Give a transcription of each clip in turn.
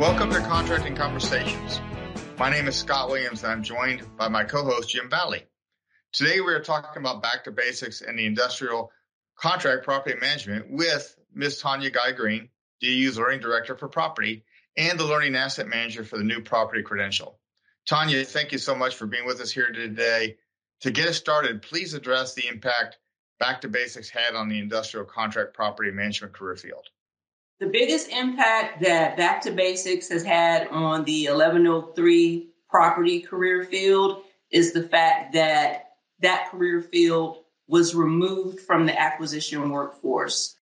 Welcome to Contracting Conversations. My name is Scott Williams and I'm joined by my co-host Jim Valley. Today we are talking about back to basics and the industrial contract property management with Ms. Tonya Guy Green, DAU's Learning Director for Property and the Learning Asset Manager for the new property credential. Tonya, thank you so much for being with us here today. To get us started, please address the impact Back to Basics had on the industrial contract property management career field. The biggest impact that Back to Basics has had on the 1103 property career field is the fact that that career field was removed from the acquisition workforce,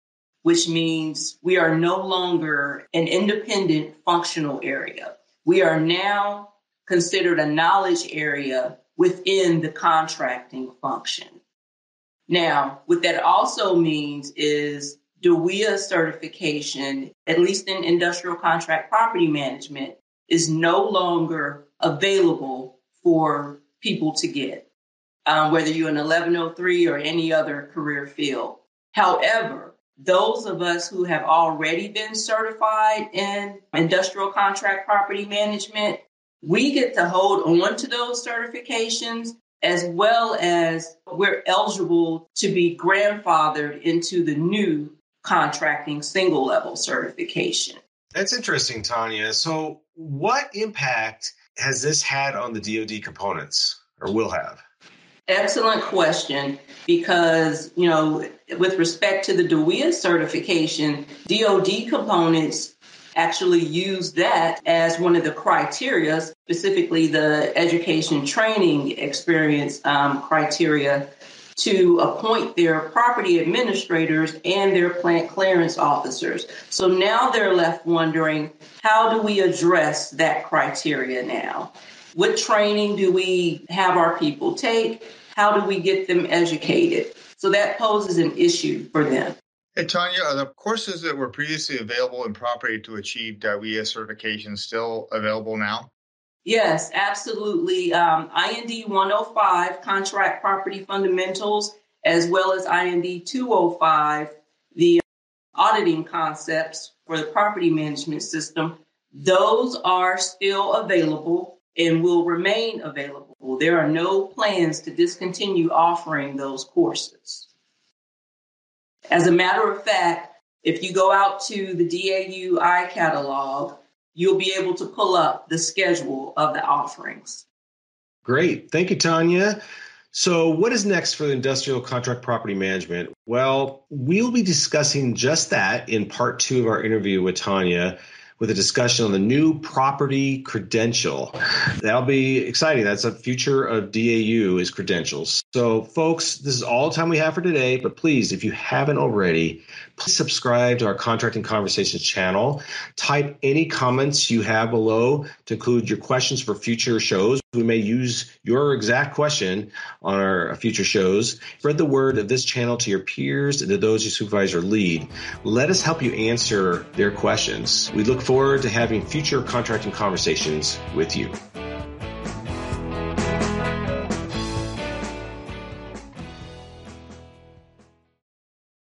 which means we are no longer an independent functional area. We are now considered a knowledge area within the contracting function. Now, what that also means is DAWIA certification, at least in industrial contract property management, is no longer available for people to get, um, whether you're in 1103 or any other career field. However, those of us who have already been certified in industrial contract property management, we get to hold on to those certifications as well as we're eligible to be grandfathered into the new contracting single level certification. That's interesting, Tonya. So, what impact has this had on the DoD components or will have? Excellent question. Because, you know, with respect to the DAWIA certification, DoD components actually use that as one of the criteria, specifically the education training experience um, criteria to appoint their property administrators and their plant clearance officers. So now they're left wondering how do we address that criteria now? What training do we have our people take? How do we get them educated? So that poses an issue for them. Hey, Tonya, are the courses that were previously available in property to achieve DAWIA certification still available now? Yes, absolutely. Um, IND 105, Contract Property Fundamentals, as well as IND 205, the auditing concepts for the property management system, those are still available and will remain available. There are no plans to discontinue offering those courses. As a matter of fact, if you go out to the DAU iCatalog, you'll be able to pull up the schedule of the offerings. Great. Thank you, Tonya. So, what is next for the industrial contract property management? Well, we'll be discussing just that in part two of our interview with Tonya with a discussion on the new property credential. That'll be exciting. That's a future of DAU is credentials. So, folks, this is all the time we have for today. But please, if you haven't already, please subscribe to our Contracting Conversations channel. Type any comments you have below to include your questions for future shows. We may use your exact question on our future shows. Spread the word of this channel to your peers and to those you supervise or lead. Let us help you answer their questions. We look forward to having future contracting conversations with you.